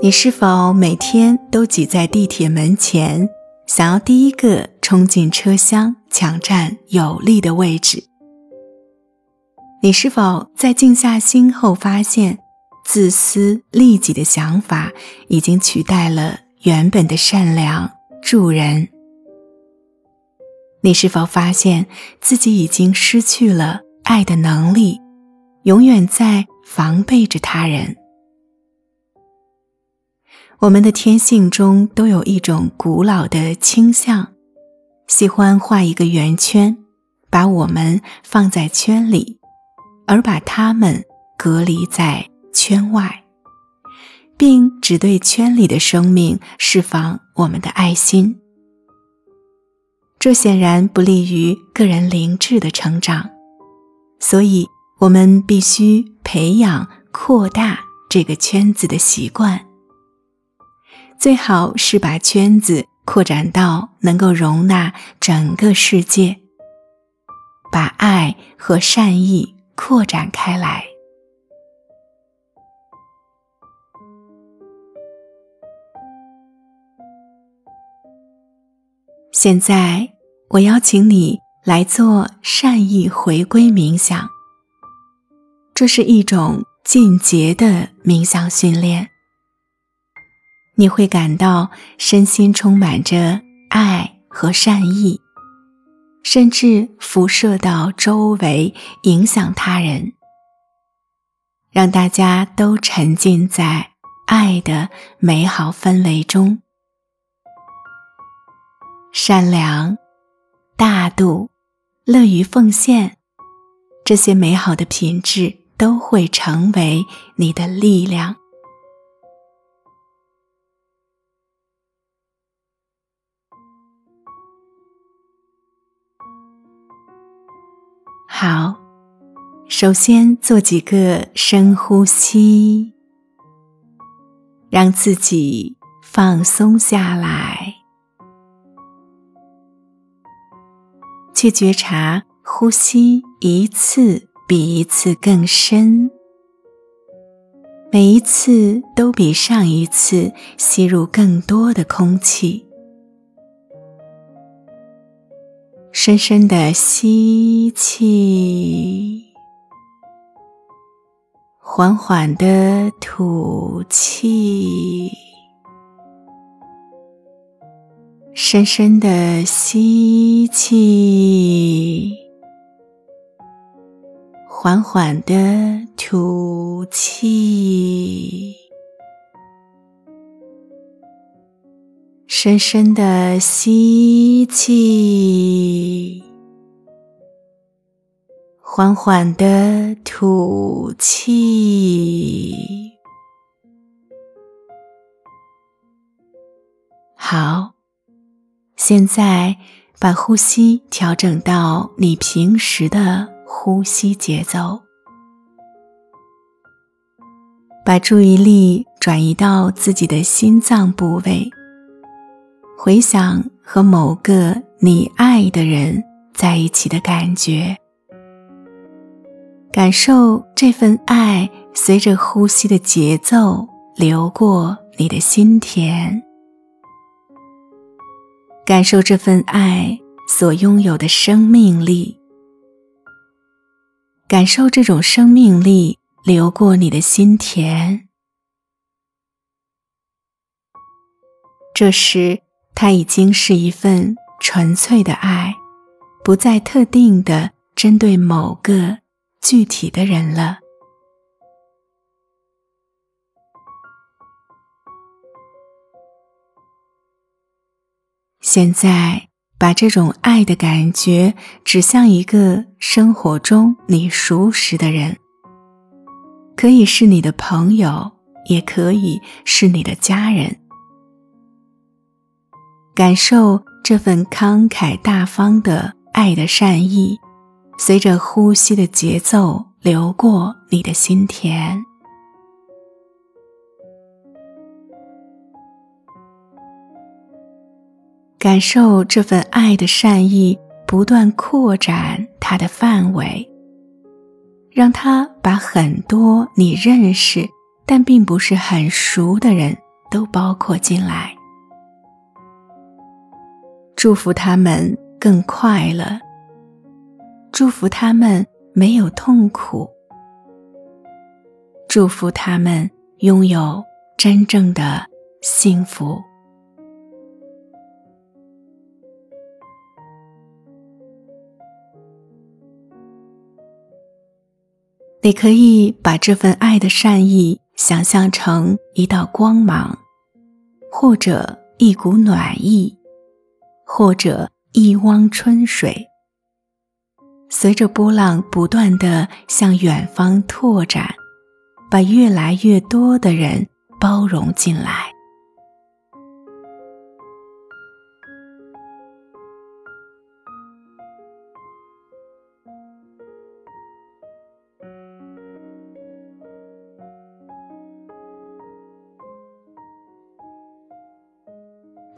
你是否每天都挤在地铁门前，想要第一个冲进车厢，抢占有利的位置？你是否在静下心后发现，自私利己的想法已经取代了原本的善良助人？你是否发现自己已经失去了爱的能力，永远在防备着他人？我们的天性中都有一种古老的倾向，喜欢画一个圆圈，把我们放在圈里，而把他们隔离在圈外，并只对圈里的生命释放我们的爱心。这显然不利于个人灵智的成长，所以我们必须培养扩大这个圈子的习惯。最好是把圈子扩展到能够容纳整个世界，把爱和善意扩展开来。现在，我邀请你来做善意回归冥想，这是一种进阶的冥想训练。你会感到身心充满着爱和善意，甚至辐射到周围，影响他人，让大家都沉浸在爱的美好氛围中。善良、大度、乐于奉献，这些美好的品质都会成为你的力量。好，首先做几个深呼吸，让自己放松下来，去觉察呼吸一次比一次更深，每一次都比上一次吸入更多的空气。深深的吸气，缓缓的吐气。深深的吸气，缓缓的吐气。深深的吸气，缓缓的吐气。好，现在把呼吸调整到你平时的呼吸节奏，把注意力转移到自己的心脏部位。回想和某个你爱的人在一起的感觉，感受这份爱随着呼吸的节奏流过你的心田，感受这份爱所拥有的生命力，感受这种生命力流过你的心田，这时。它已经是一份纯粹的爱，不再特定的针对某个具体的人了。现在，把这种爱的感觉指向一个生活中你熟识的人，可以是你的朋友，也可以是你的家人。感受这份慷慨大方的爱的善意，随着呼吸的节奏流过你的心田。感受这份爱的善意不断扩展它的范围，让它把很多你认识但并不是很熟的人都包括进来。祝福他们更快乐，祝福他们没有痛苦，祝福他们拥有真正的幸福。你可以把这份爱的善意想象成一道光芒，或者一股暖意，或者一汪春水，随着波浪不断的向远方拓展，把越来越多的人包容进来。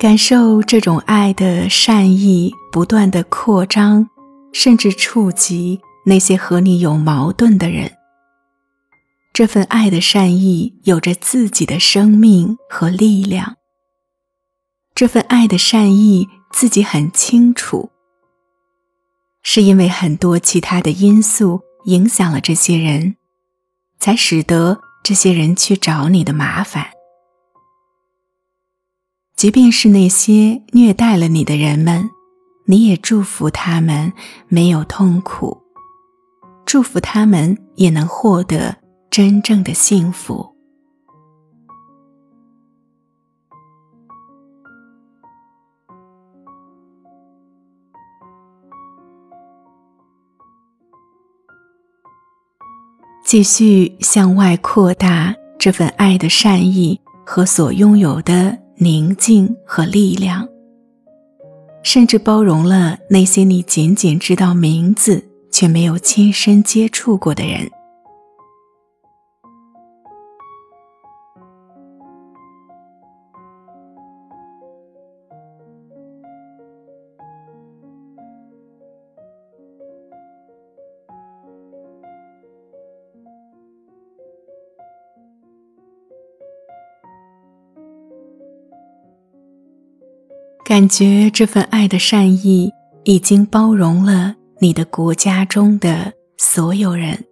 感受这种爱的善意不断的扩张，甚至触及那些和你有矛盾的人。这份爱的善意有着自己的生命和力量。这份爱的善意自己很清楚，是因为很多其他的因素影响了这些人，才使得这些人去找你的麻烦。即便是那些虐待了你的人们，你也祝福他们没有痛苦，祝福他们也能获得真正的幸福。继续向外扩大这份爱的善意和所拥有的。宁静和力量，甚至包容了那些你仅仅知道名字却没有亲身接触过的人。感觉这份爱的善意已经包容了你的国家中的所有人，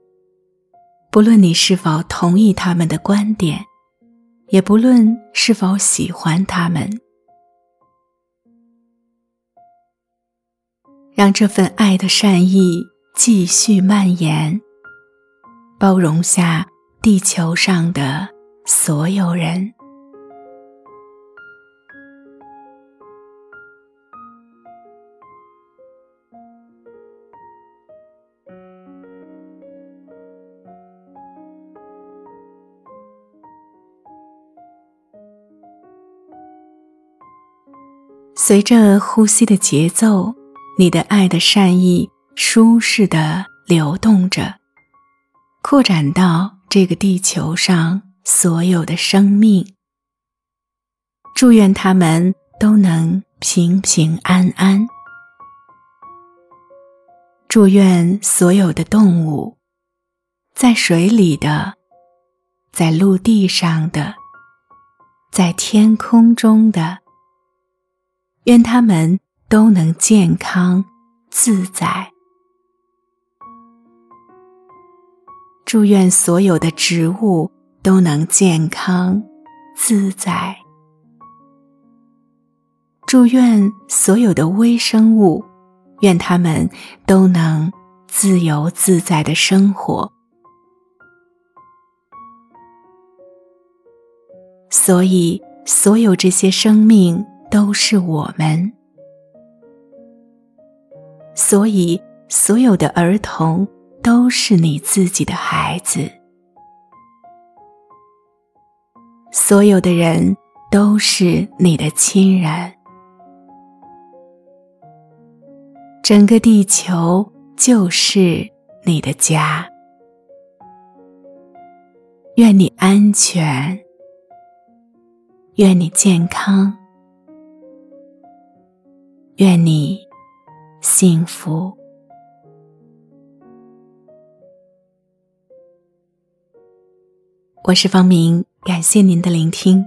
不论你是否同意他们的观点，也不论是否喜欢他们，让这份爱的善意继续蔓延，包容下地球上的所有人。随着呼吸的节奏，你的爱的善意舒适的流动着，扩展到这个地球上所有的生命。祝愿他们都能平平安安。祝愿所有的动物，在水里的，在陆地上的，在天空中的。愿他们都能健康自在。祝愿所有的植物都能健康自在。祝愿所有的微生物，愿他们都能自由自在的生活。所以，所有这些生命。都是我们，所以所有的儿童都是你自己的孩子，所有的人都是你的亲人，整个地球就是你的家。愿你安全，愿你健康。愿你幸福。我是方明，感谢您的聆听。